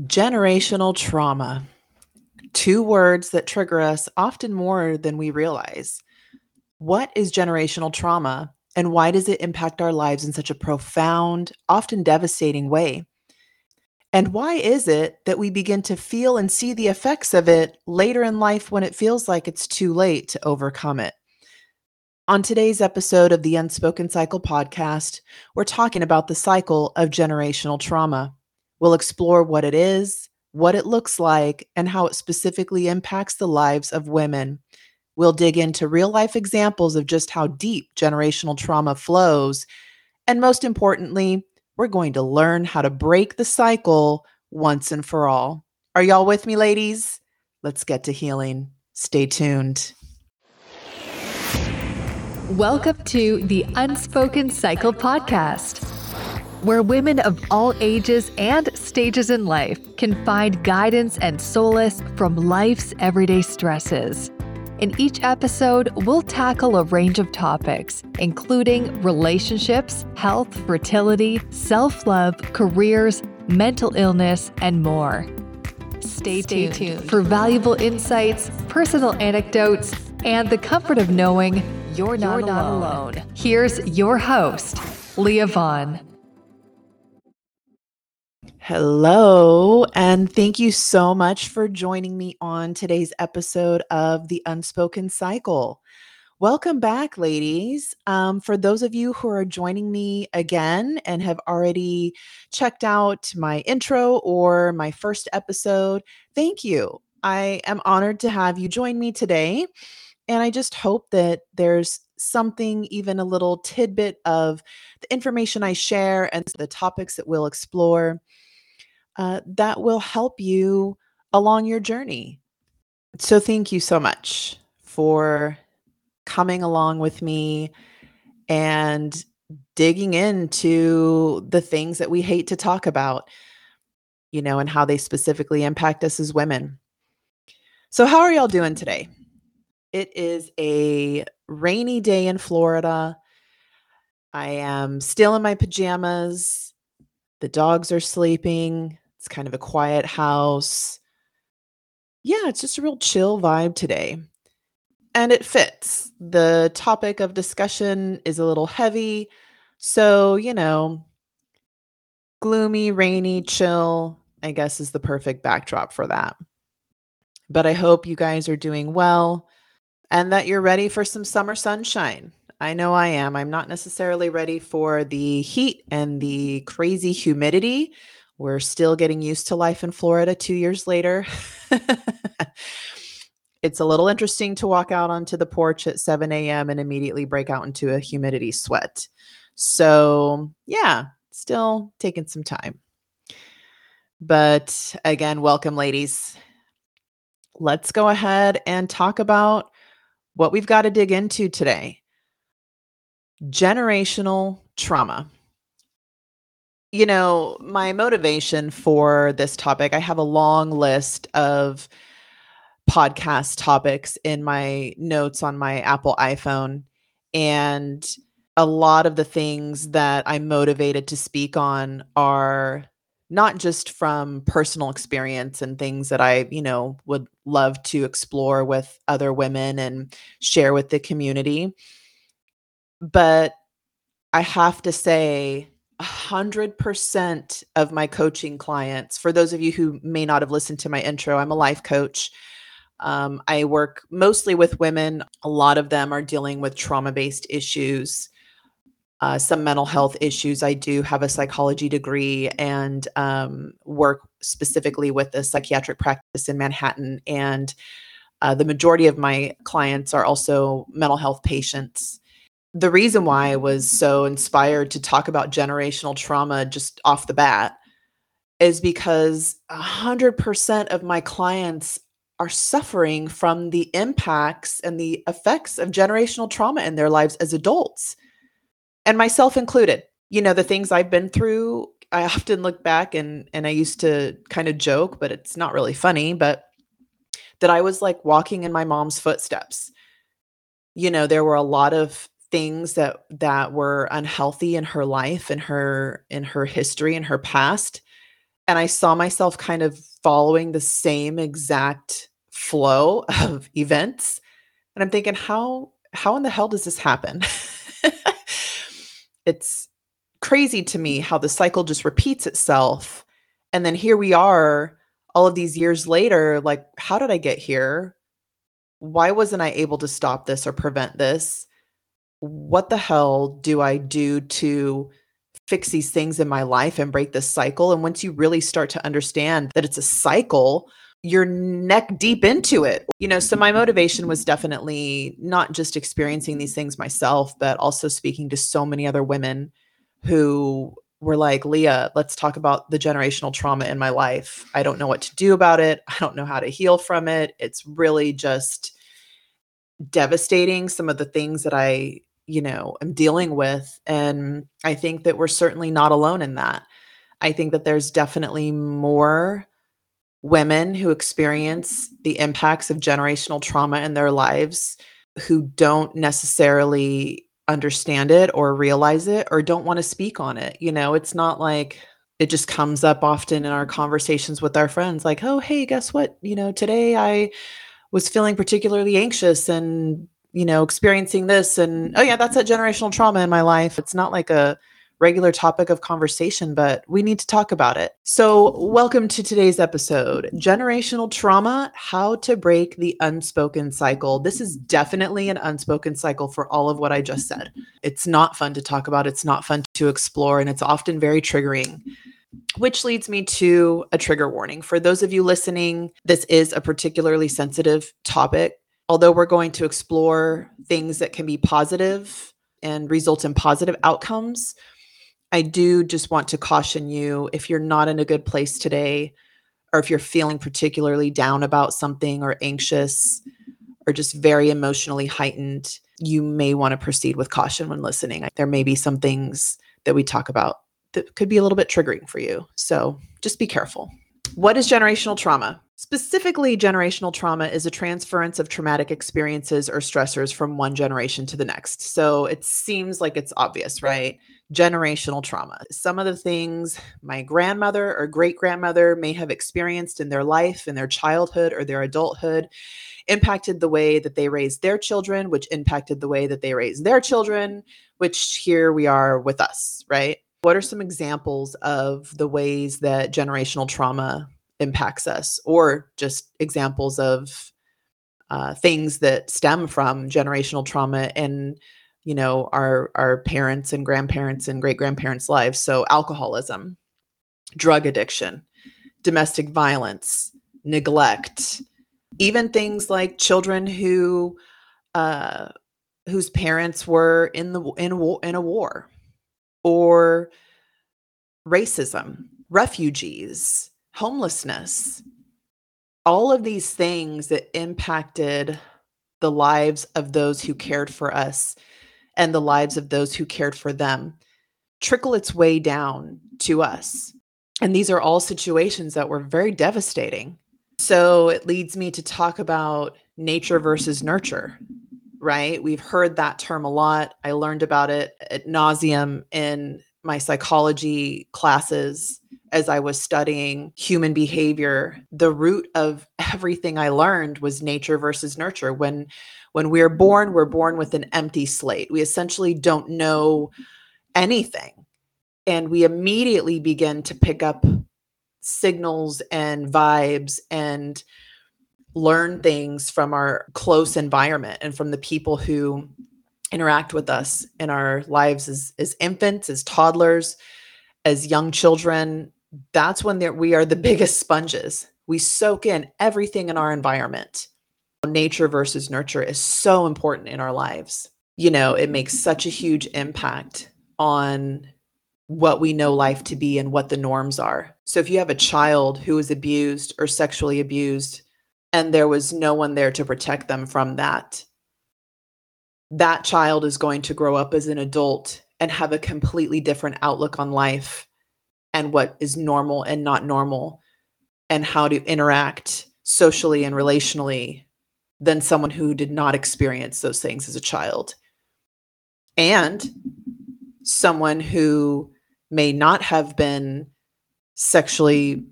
Generational trauma. Two words that trigger us often more than we realize. What is generational trauma and why does it impact our lives in such a profound, often devastating way? And why is it that we begin to feel and see the effects of it later in life when it feels like it's too late to overcome it? On today's episode of the Unspoken Cycle podcast, we're talking about the cycle of generational trauma. We'll explore what it is, what it looks like, and how it specifically impacts the lives of women. We'll dig into real life examples of just how deep generational trauma flows. And most importantly, we're going to learn how to break the cycle once and for all. Are y'all with me, ladies? Let's get to healing. Stay tuned. Welcome to the Unspoken Cycle podcast where women of all ages and stages in life can find guidance and solace from life's everyday stresses. In each episode, we'll tackle a range of topics, including relationships, health, fertility, self love, careers, mental illness, and more. Stay, Stay tuned, tuned for valuable insights, personal anecdotes, and the comfort of knowing you're not, you're not alone. alone. Here's your host, Leah Vaughn. Hello, and thank you so much for joining me on today's episode of The Unspoken Cycle. Welcome back, ladies. Um, for those of you who are joining me again and have already checked out my intro or my first episode, thank you. I am honored to have you join me today. And I just hope that there's something, even a little tidbit of the information I share and the topics that we'll explore uh, that will help you along your journey. So, thank you so much for coming along with me and digging into the things that we hate to talk about, you know, and how they specifically impact us as women. So, how are y'all doing today? It is a rainy day in Florida. I am still in my pajamas. The dogs are sleeping. It's kind of a quiet house. Yeah, it's just a real chill vibe today. And it fits. The topic of discussion is a little heavy. So, you know, gloomy, rainy, chill, I guess is the perfect backdrop for that. But I hope you guys are doing well and that you're ready for some summer sunshine. I know I am. I'm not necessarily ready for the heat and the crazy humidity, we're still getting used to life in Florida two years later. it's a little interesting to walk out onto the porch at 7 a.m. and immediately break out into a humidity sweat. So, yeah, still taking some time. But again, welcome, ladies. Let's go ahead and talk about what we've got to dig into today generational trauma you know, my motivation for this topic, I have a long list of podcast topics in my notes on my Apple iPhone. And a lot of the things that I'm motivated to speak on are not just from personal experience and things that I, you know, would love to explore with other women and share with the community. But I have to say, 100% of my coaching clients, for those of you who may not have listened to my intro, I'm a life coach. Um, I work mostly with women. A lot of them are dealing with trauma based issues, uh, some mental health issues. I do have a psychology degree and um, work specifically with a psychiatric practice in Manhattan. And uh, the majority of my clients are also mental health patients the reason why I was so inspired to talk about generational trauma just off the bat is because 100% of my clients are suffering from the impacts and the effects of generational trauma in their lives as adults, and myself included. You know, the things I've been through, I often look back and and I used to kind of joke, but it's not really funny, but that I was like walking in my mom's footsteps. You know, there were a lot of things that that were unhealthy in her life in her in her history in her past And I saw myself kind of following the same exact flow of events. And I'm thinking, how how in the hell does this happen? it's crazy to me how the cycle just repeats itself. And then here we are all of these years later, like, how did I get here? Why wasn't I able to stop this or prevent this? What the hell do I do to fix these things in my life and break this cycle? And once you really start to understand that it's a cycle, you're neck deep into it. You know, so my motivation was definitely not just experiencing these things myself, but also speaking to so many other women who were like, Leah, let's talk about the generational trauma in my life. I don't know what to do about it. I don't know how to heal from it. It's really just devastating some of the things that I, you know, am dealing with. And I think that we're certainly not alone in that. I think that there's definitely more women who experience the impacts of generational trauma in their lives who don't necessarily understand it or realize it or don't want to speak on it. You know, it's not like it just comes up often in our conversations with our friends like, "Oh, hey, guess what? You know, today I was feeling particularly anxious and, you know, experiencing this and oh yeah, that's that generational trauma in my life." It's not like a regular topic of conversation, but we need to talk about it. So, welcome to today's episode Generational Trauma How to Break the Unspoken Cycle. This is definitely an unspoken cycle for all of what I just said. It's not fun to talk about, it's not fun to explore, and it's often very triggering. Which leads me to a trigger warning. For those of you listening, this is a particularly sensitive topic. Although we're going to explore things that can be positive and result in positive outcomes, I do just want to caution you if you're not in a good place today, or if you're feeling particularly down about something or anxious or just very emotionally heightened, you may want to proceed with caution when listening. There may be some things that we talk about that could be a little bit triggering for you. So just be careful. What is generational trauma? Specifically, generational trauma is a transference of traumatic experiences or stressors from one generation to the next. So it seems like it's obvious, right? Generational trauma. Some of the things my grandmother or great grandmother may have experienced in their life, in their childhood or their adulthood, impacted the way that they raised their children, which impacted the way that they raised their children, which here we are with us, right? What are some examples of the ways that generational trauma impacts us, or just examples of uh, things that stem from generational trauma in, you know, our our parents and grandparents and great grandparents' lives? So, alcoholism, drug addiction, domestic violence, neglect, even things like children who uh, whose parents were in the in in a war or racism, refugees, homelessness, all of these things that impacted the lives of those who cared for us and the lives of those who cared for them trickle its way down to us. And these are all situations that were very devastating. So it leads me to talk about nature versus nurture right? We've heard that term a lot. I learned about it at nauseum in my psychology classes as I was studying human behavior. The root of everything I learned was nature versus nurture. When when we're born, we're born with an empty slate. We essentially don't know anything. And we immediately begin to pick up signals and vibes and learn things from our close environment and from the people who interact with us in our lives as, as infants, as toddlers, as young children. That's when we are the biggest sponges. We soak in everything in our environment. Nature versus nurture is so important in our lives. You know, it makes such a huge impact on what we know life to be and what the norms are. So if you have a child who is abused or sexually abused, and there was no one there to protect them from that that child is going to grow up as an adult and have a completely different outlook on life and what is normal and not normal and how to interact socially and relationally than someone who did not experience those things as a child. And someone who may not have been sexually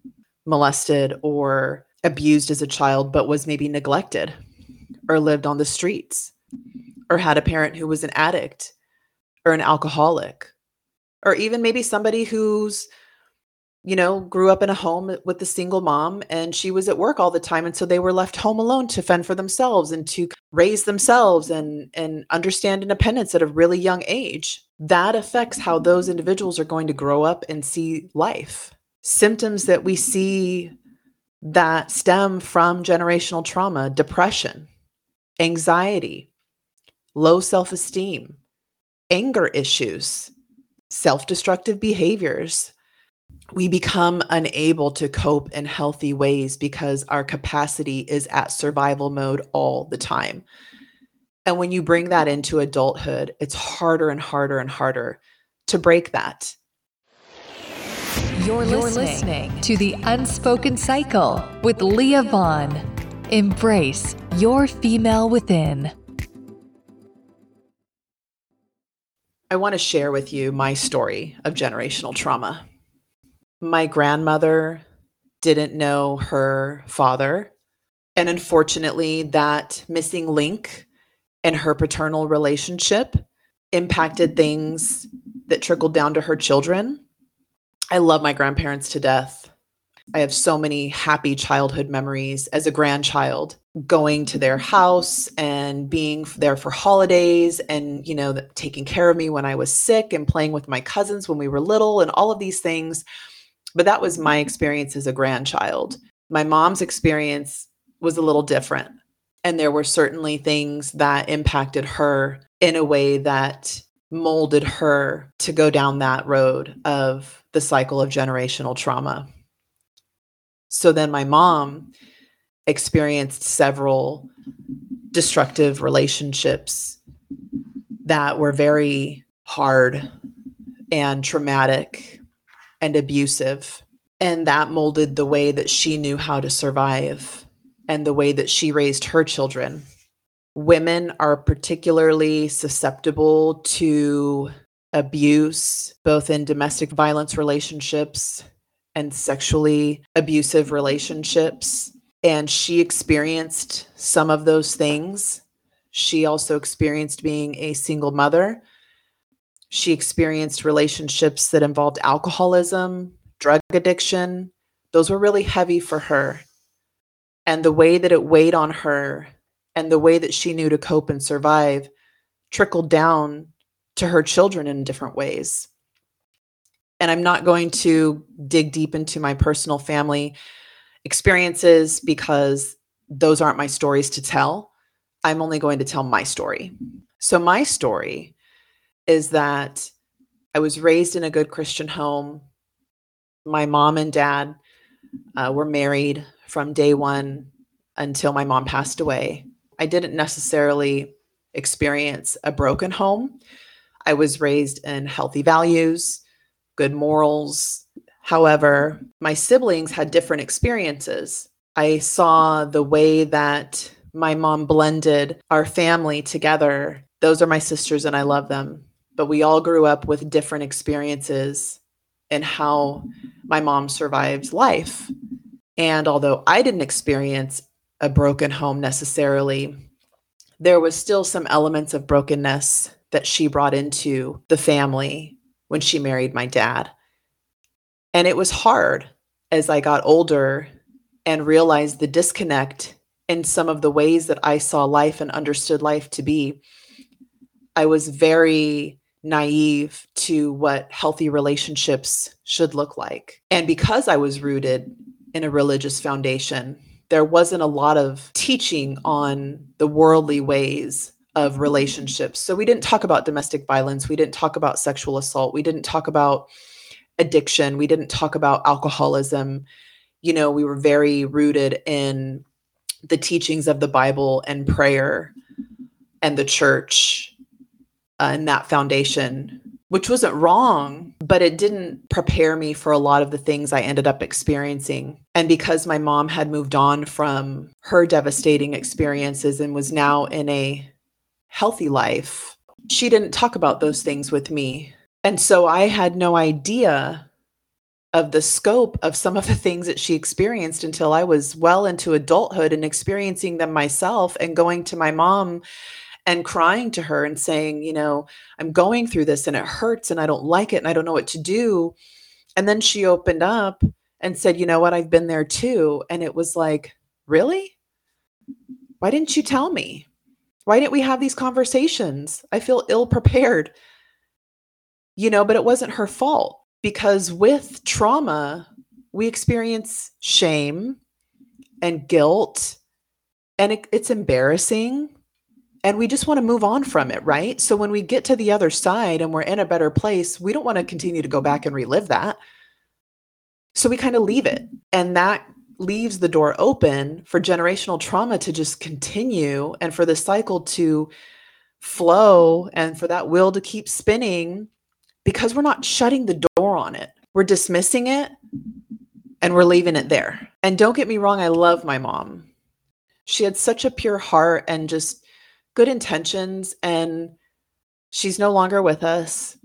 molested or abused as a child, but was maybe neglected or lived on the streets or had a parent who was an addict or an alcoholic or even maybe somebody who's you know grew up in a home with a single mom and she was at work all the time and so they were left home alone to fend for themselves and to raise themselves and and understand independence at a really young age. That affects how those individuals are going to grow up and see life. Symptoms that we see that stem from generational trauma depression anxiety low self-esteem anger issues self-destructive behaviors we become unable to cope in healthy ways because our capacity is at survival mode all the time. And when you bring that into adulthood, it's harder and harder and harder to break that. You're, You're listening, listening to The Unspoken Cycle with Leah Vaughn. Embrace your female within. I want to share with you my story of generational trauma my grandmother didn't know her father. And unfortunately, that missing link in her paternal relationship impacted things that trickled down to her children. I love my grandparents to death. I have so many happy childhood memories as a grandchild going to their house and being there for holidays and you know taking care of me when I was sick and playing with my cousins when we were little and all of these things but that was my experience as a grandchild. My mom's experience was a little different. And there were certainly things that impacted her in a way that molded her to go down that road of the cycle of generational trauma. So then my mom experienced several destructive relationships that were very hard and traumatic and abusive. And that molded the way that she knew how to survive and the way that she raised her children. Women are particularly susceptible to abuse, both in domestic violence relationships and sexually abusive relationships. And she experienced some of those things. She also experienced being a single mother she experienced relationships that involved alcoholism, drug addiction. Those were really heavy for her. And the way that it weighed on her and the way that she knew to cope and survive trickled down to her children in different ways. And I'm not going to dig deep into my personal family experiences because those aren't my stories to tell. I'm only going to tell my story. So, my story is that I was raised in a good Christian home. My mom and dad uh, were married from day one until my mom passed away. I didn't necessarily experience a broken home. I was raised in healthy values, good morals. However, my siblings had different experiences. I saw the way that my mom blended our family together. Those are my sisters, and I love them but we all grew up with different experiences and how my mom survived life. And although I didn't experience a broken home necessarily, there was still some elements of brokenness that she brought into the family when she married my dad. And it was hard as I got older and realized the disconnect in some of the ways that I saw life and understood life to be. I was very naive to what healthy relationships should look like. And because I was rooted in a religious foundation, there wasn't a lot of teaching on the worldly ways of relationships. So we didn't talk about domestic violence, we didn't talk about sexual assault, we didn't talk about addiction, we didn't talk about alcoholism. You know, we were very rooted in the teachings of the Bible and prayer and the church uh, in that foundation, which wasn't wrong, but it didn't prepare me for a lot of the things I ended up experiencing. And because my mom had moved on from her devastating experiences and was now in a healthy life, she didn't talk about those things with me. And so I had no idea of the scope of some of the things that she experienced until I was well into adulthood and experiencing them myself and going to my mom and crying to her and saying, you know, I'm going through this and it hurts and I don't like it and I don't know what to do. And then she opened up and said, you know what, I've been there too. And it was like, really? Why didn't you tell me? Why didn't we have these conversations? I feel ill prepared. You know, but it wasn't her fault because with trauma, we experience shame and guilt, and it, it's embarrassing. And we just want to move on from it, right? So when we get to the other side and we're in a better place, we don't want to continue to go back and relive that. So we kind of leave it. And that leaves the door open for generational trauma to just continue and for the cycle to flow and for that wheel to keep spinning because we're not shutting the door on it. We're dismissing it and we're leaving it there. And don't get me wrong, I love my mom. She had such a pure heart and just good intentions, and she's no longer with us.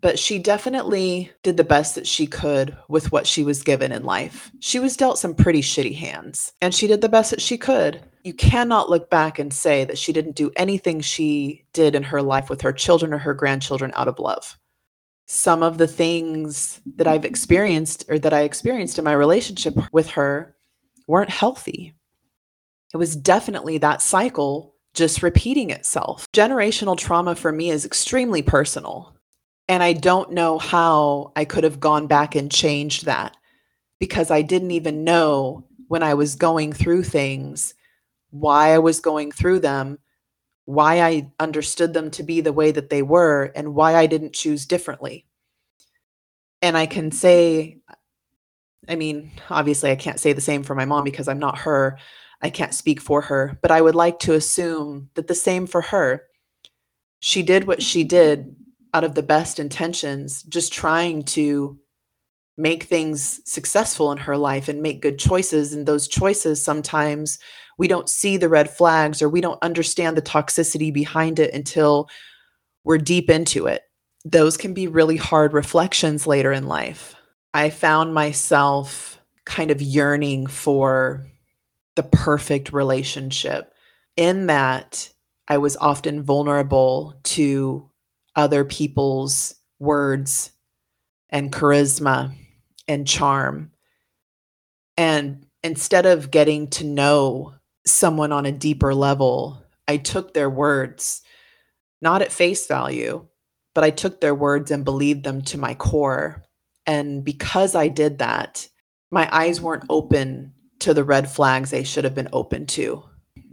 But she definitely did the best that she could with what she was given in life. She was dealt some pretty shitty hands, and she did the best that she could. You cannot look back and say that she didn't do anything she did in her life with her children or her grandchildren out of love some of the things that I've experienced or that I experienced in my relationship with her weren't healthy. It was definitely that cycle just repeating itself. Generational trauma for me is extremely personal. And I don't know how I could have gone back and changed that because I didn't even know when I was going through things why I was going through them why I understood them to be the way that they were and why I didn't choose differently. And I can say, I mean, obviously, I can't say the same for my mom because I'm not her. I can't speak for her, but I would like to assume that the same for her. She did what she did out of the best intentions, just trying to make things successful in her life and make good choices. And those choices sometimes we don't see the red flags or we don't understand the toxicity behind it until we're deep into it. Those can be really hard reflections later in life. I found myself kind of yearning for the perfect relationship in that I was often vulnerable to other people's words and charisma and charm. And instead of getting to know someone on a deeper level, I took their words, not at face value, but I took their words and believed them to my core. And because I did that, my eyes weren't open to the red flags they should have been open to.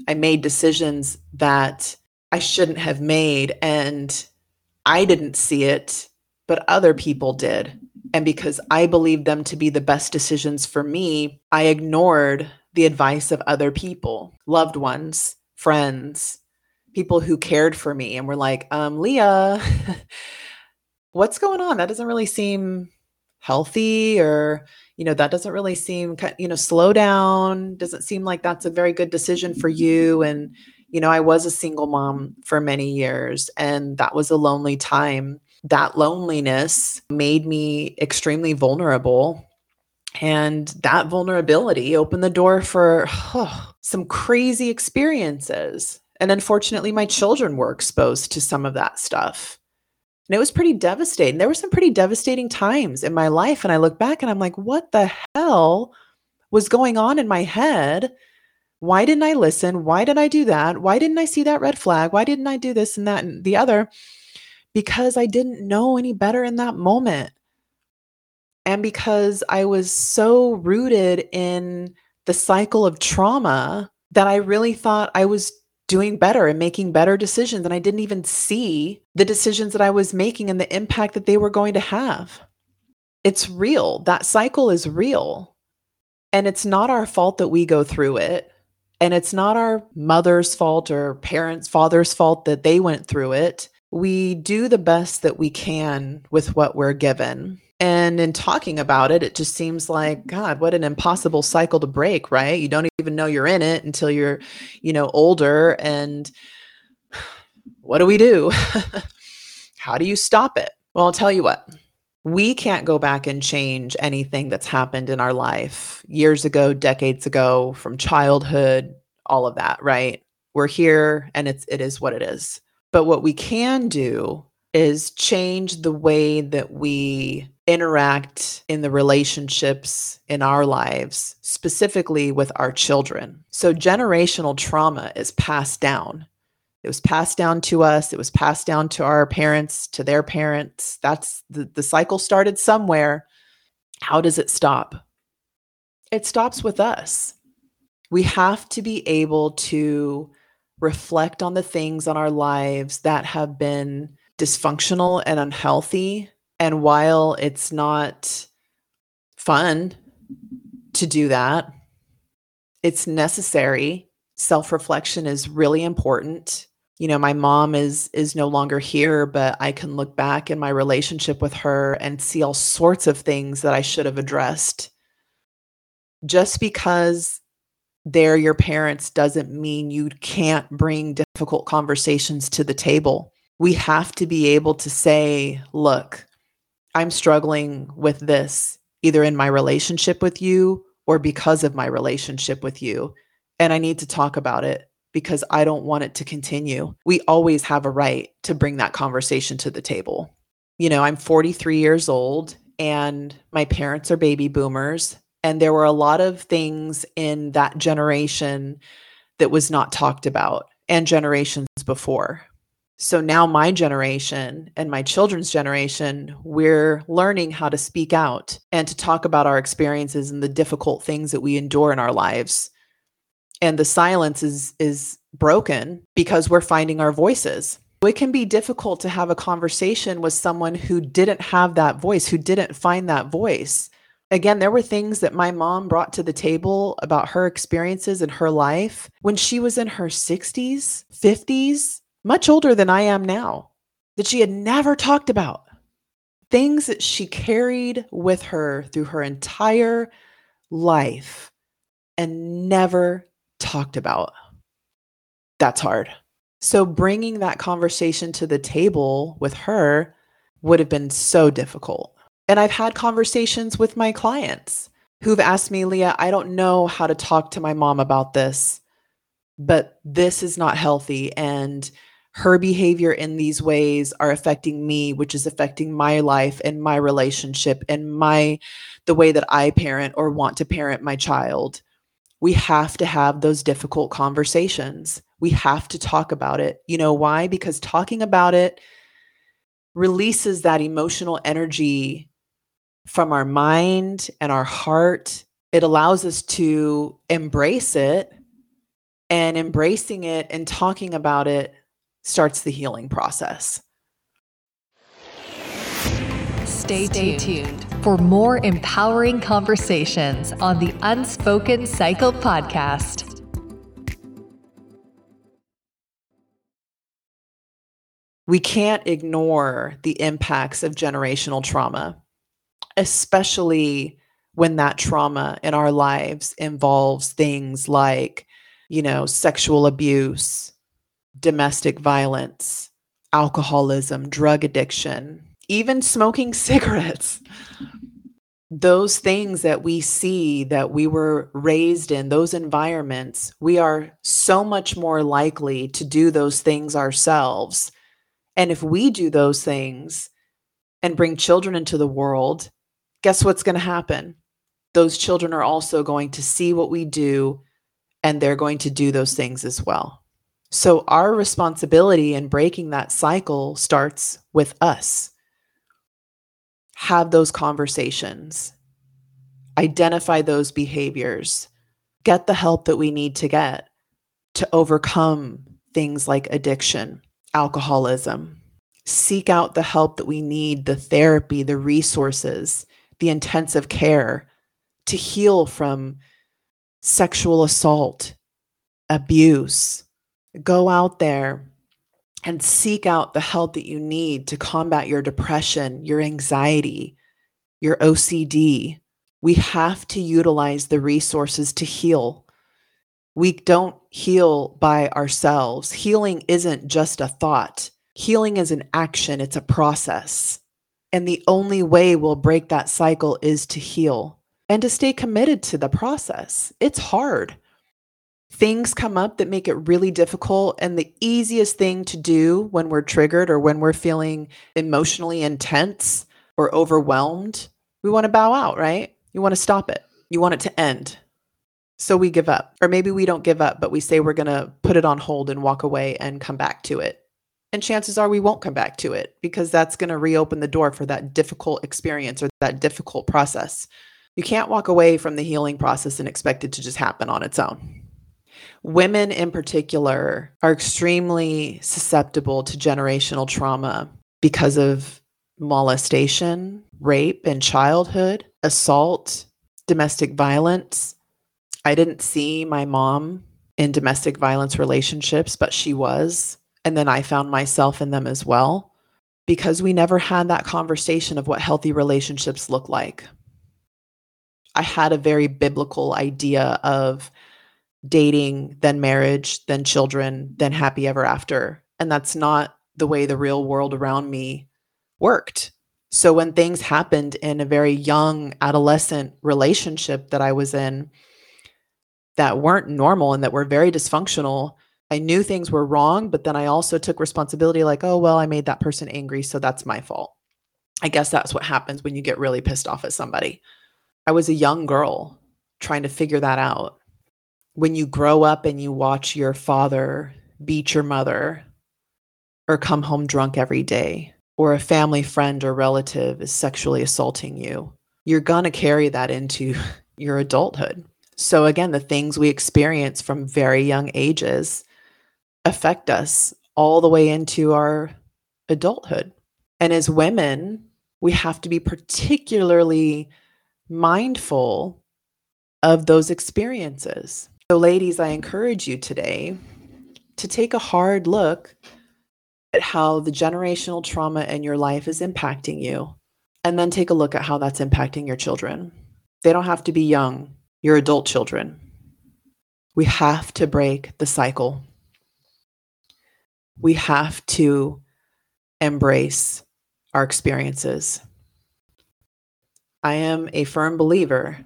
I made decisions that I shouldn't have made, and I didn't see it, but other people did. And because I believed them to be the best decisions for me, I ignored the advice of other people, loved ones, friends, people who cared for me and were like, um, Leah, what's going on? That doesn't really seem healthy or you know that doesn't really seem you know slow down doesn't seem like that's a very good decision for you and you know i was a single mom for many years and that was a lonely time that loneliness made me extremely vulnerable and that vulnerability opened the door for oh, some crazy experiences. And unfortunately, my children were exposed to some of that stuff. And it was pretty devastating. There were some pretty devastating times in my life. And I look back and I'm like, what the hell was going on in my head? Why didn't I listen? Why did I do that? Why didn't I see that red flag? Why didn't I do this and that and the other? Because I didn't know any better in that moment and because I was so rooted in the cycle of trauma that I really thought I was doing better and making better decisions. And I didn't even see the decisions that I was making and the impact that they were going to have. It's real. That cycle is real. And it's not our fault that we go through it. And it's not our mother's fault or parents' father's fault that they went through it. We do the best that we can with what we're given. And in talking about it, it just seems like, God, what an impossible cycle to break, right? You don't even know you're in it until you're, you know, older. And what do we do? How do you stop it? Well, I'll tell you what, we can't go back and change anything that's happened in our life years ago, decades ago, from childhood, all of that, right? We're here and it's it is what it is. But what we can do is change the way that we interact in the relationships in our lives, specifically with our children. So generational trauma is passed down. It was passed down to us, it was passed down to our parents, to their parents. That's the, the cycle started somewhere. How does it stop? It stops with us. We have to be able to reflect on the things on our lives that have been dysfunctional and unhealthy. And while it's not fun to do that, it's necessary. Self reflection is really important you know my mom is is no longer here but i can look back in my relationship with her and see all sorts of things that i should have addressed just because they're your parents doesn't mean you can't bring difficult conversations to the table we have to be able to say look i'm struggling with this either in my relationship with you or because of my relationship with you and i need to talk about it because I don't want it to continue. We always have a right to bring that conversation to the table. You know, I'm 43 years old and my parents are baby boomers. And there were a lot of things in that generation that was not talked about and generations before. So now my generation and my children's generation, we're learning how to speak out and to talk about our experiences and the difficult things that we endure in our lives. And the silence is is broken because we're finding our voices. It can be difficult to have a conversation with someone who didn't have that voice who didn't find that voice. Again there were things that my mom brought to the table about her experiences in her life. When she was in her 60s 50s much older than i am now that she had never talked about things that she carried with her through her entire life and never talked about. That's hard. So bringing that conversation to the table with her would have been so difficult. And I've had conversations with my clients who've asked me, Leah, I don't know how to talk to my mom about this, but this is not healthy. And her behavior in these ways are affecting me, which is affecting my life and my relationship and my the way that I parent or want to parent my child we have to have those difficult conversations. We have to talk about it. You know why? Because talking about it releases that emotional energy from our mind and our heart. It allows us to embrace it, and embracing it and talking about it starts the healing process. Stay, Stay tuned. tuned for more empowering conversations on the Unspoken Cycle podcast. We can't ignore the impacts of generational trauma, especially when that trauma in our lives involves things like, you know, sexual abuse, domestic violence, alcoholism, drug addiction, even smoking cigarettes. Those things that we see that we were raised in those environments we are so much more likely to do those things ourselves. And if we do those things and bring children into the world guess what's going to happen? Those children are also going to see what we do and they're going to do those things as well so our responsibility in breaking that cycle starts with us have those conversations, identify those behaviors, get the help that we need to get to overcome things like addiction, alcoholism. Seek out the help that we need, the therapy, the resources, the intensive care to heal from sexual assault, abuse. Go out there and seek out the help that you need to combat your depression, your anxiety, your OCD. We have to utilize the resources to heal. We don't heal by ourselves. Healing isn't just a thought, healing is an action, it's a process. And the only way we'll break that cycle is to heal and to stay committed to the process. It's hard. Things come up that make it really difficult. And the easiest thing to do when we're triggered or when we're feeling emotionally intense or overwhelmed, we want to bow out, right? You want to stop it, you want it to end. So we give up. Or maybe we don't give up, but we say we're going to put it on hold and walk away and come back to it. And chances are we won't come back to it because that's going to reopen the door for that difficult experience or that difficult process. You can't walk away from the healing process and expect it to just happen on its own. Women in particular are extremely susceptible to generational trauma because of molestation, rape in childhood, assault, domestic violence. I didn't see my mom in domestic violence relationships, but she was. And then I found myself in them as well because we never had that conversation of what healthy relationships look like. I had a very biblical idea of dating, then marriage, then children, then happy ever after. And that's not the way the real world around me worked. So when things happened in a very young adolescent relationship that I was in that weren't normal and that were very dysfunctional, I knew things were wrong, but then I also took responsibility like, oh, well, I made that person angry, so that's my fault. I guess that's what happens when you get really pissed off at somebody. I was a young girl trying to figure that out. When you grow up and you watch your father beat your mother or come home drunk every day, or a family friend or relative is sexually assaulting you, you're going to carry that into your adulthood. So, again, the things we experience from very young ages affect us all the way into our adulthood. And as women, we have to be particularly mindful of those experiences. So, ladies, I encourage you today to take a hard look at how the generational trauma in your life is impacting you, and then take a look at how that's impacting your children. They don't have to be young, your adult children. We have to break the cycle. We have to embrace our experiences. I am a firm believer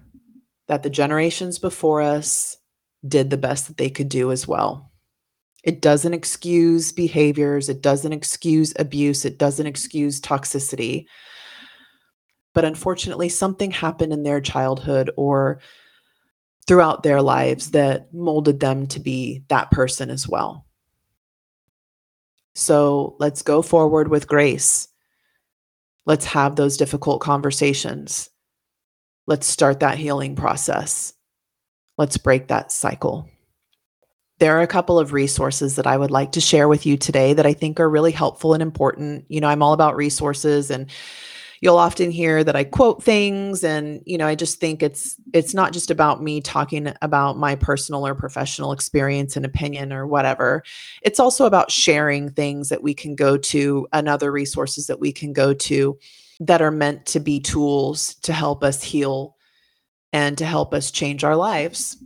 that the generations before us did the best that they could do as well. It doesn't excuse behaviors, it doesn't excuse abuse, it doesn't excuse toxicity. But unfortunately, something happened in their childhood or throughout their lives that molded them to be that person as well. So let's go forward with grace. Let's have those difficult conversations. Let's start that healing process. Let's break that cycle. There are a couple of resources that I would like to share with you today that I think are really helpful and important. You know, I'm all about resources and you'll often hear that I quote things and you know I just think it's it's not just about me talking about my personal or professional experience and opinion or whatever. It's also about sharing things that we can go to and other resources that we can go to that are meant to be tools to help us heal and to help us change our lives.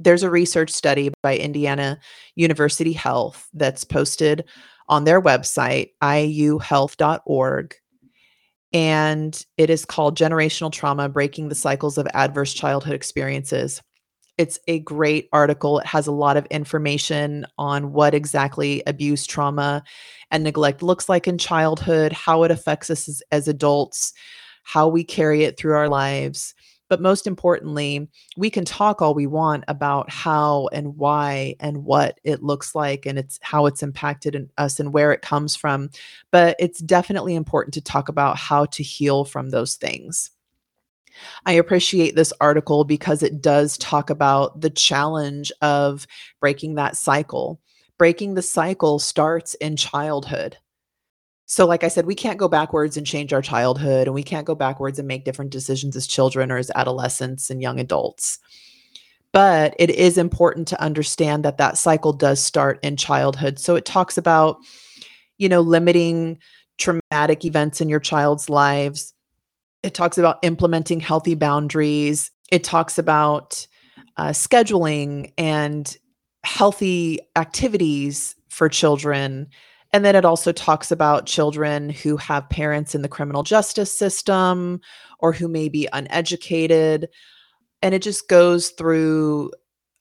There's a research study by Indiana University Health that's posted on their website, iuhealth.org and it is called Generational Trauma Breaking the Cycles of Adverse Childhood Experiences. It's a great article. It has a lot of information on what exactly abuse, trauma, and neglect looks like in childhood, how it affects us as, as adults, how we carry it through our lives, but most importantly, we can talk all we want about how and why and what it looks like and it's how it's impacted us and where it comes from. But it's definitely important to talk about how to heal from those things. I appreciate this article because it does talk about the challenge of breaking that cycle. Breaking the cycle starts in childhood. So, like I said, we can't go backwards and change our childhood, and we can't go backwards and make different decisions as children or as adolescents and young adults. But it is important to understand that that cycle does start in childhood. So, it talks about, you know, limiting traumatic events in your child's lives. It talks about implementing healthy boundaries. It talks about uh, scheduling and healthy activities for children And then it also talks about children who have parents in the criminal justice system or who may be uneducated. And it just goes through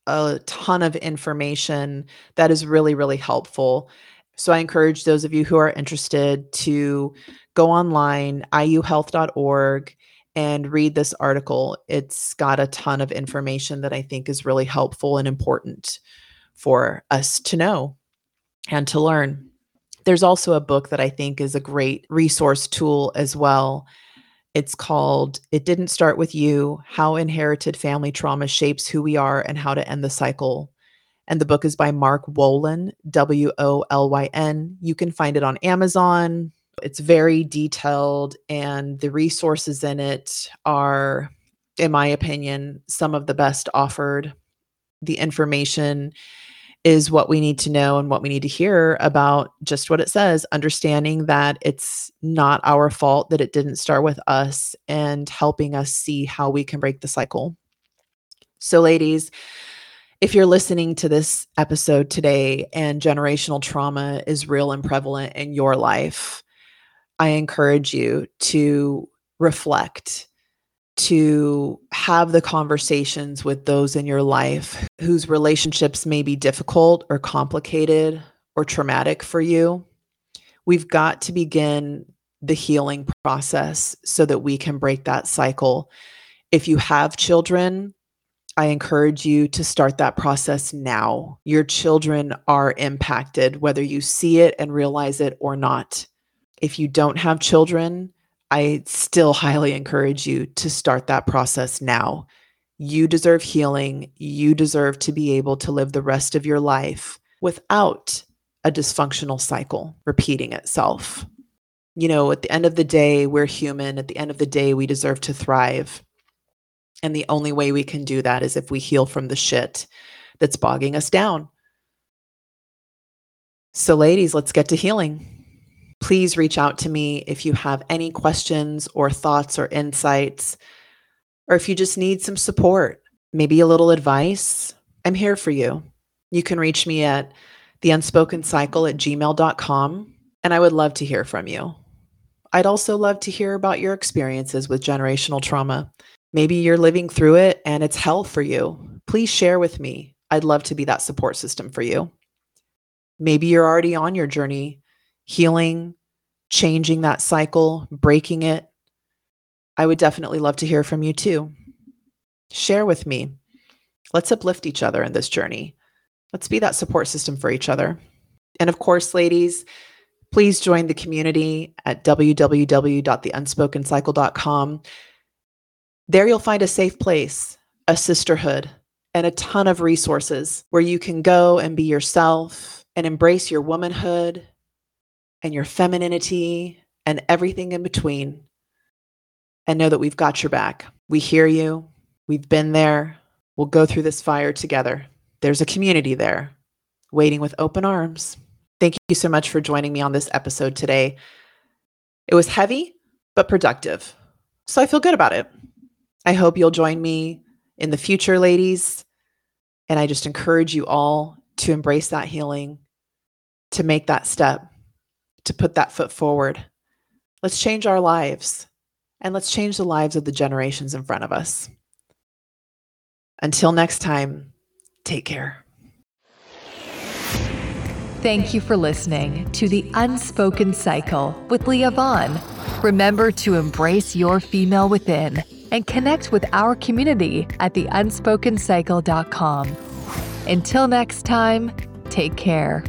a ton of information that is really, really helpful. So I encourage those of you who are interested to go online, iuhealth.org, and read this article. It's got a ton of information that I think is really helpful and important for us to know and to learn. There's also a book that I think is a great resource tool as well. It's called It Didn't Start With You How Inherited Family Trauma Shapes Who We Are and How to End the Cycle. And the book is by Mark Wolyn, W O L Y N. You can find it on Amazon. It's very detailed, and the resources in it are, in my opinion, some of the best offered. The information is what we need to know and what we need to hear about just what it says, understanding that it's not our fault that it didn't start with us and helping us see how we can break the cycle. So, ladies, if you're listening to this episode today and generational trauma is real and prevalent in your life, I encourage you to reflect to have the conversations with those in your life whose relationships may be difficult or complicated or traumatic for you. We've got to begin the healing process so that we can break that cycle. If you have children, I encourage you to start that process now. Your children are impacted, whether you see it and realize it or not. If you don't have children, I still highly encourage you to start that process now. You deserve healing. You deserve to be able to live the rest of your life without a dysfunctional cycle repeating itself. You know, at the end of the day, we're human. At the end of the day, we deserve to thrive. And the only way we can do that is if we heal from the shit that's bogging us down. So, ladies, let's get to healing please reach out to me if you have any questions or thoughts or insights, or if you just need some support, maybe a little advice. I'm here for you. You can reach me at the unspoken cycle at gmail.com, and I would love to hear from you. I'd also love to hear about your experiences with generational trauma. Maybe you're living through it and it's hell for you. Please share with me. I'd love to be that support system for you. Maybe you're already on your journey healing, changing that cycle, breaking it, I would definitely love to hear from you too. Share with me. Let's uplift each other in this journey. Let's be that support system for each other. And of course, ladies, please join the community at www.theunspokencycle.com. There you'll find a safe place, a sisterhood, and a ton of resources where you can go and be yourself and embrace your womanhood and your femininity and everything in between. And know that we've got your back. We hear you. We've been there. We'll go through this fire together. There's a community there waiting with open arms. Thank you so much for joining me on this episode today. It was heavy, but productive. So I feel good about it. I hope you'll join me in the future, ladies. And I just encourage you all to embrace that healing, to make that step, to put that foot forward. Let's change our lives and let's change the lives of the generations in front of us. Until next time, take care. Thank you for listening to The Unspoken Cycle with Leah Vaughn. Remember to embrace your female within and connect with our community at theunspokencycle.com. Until next time, take care.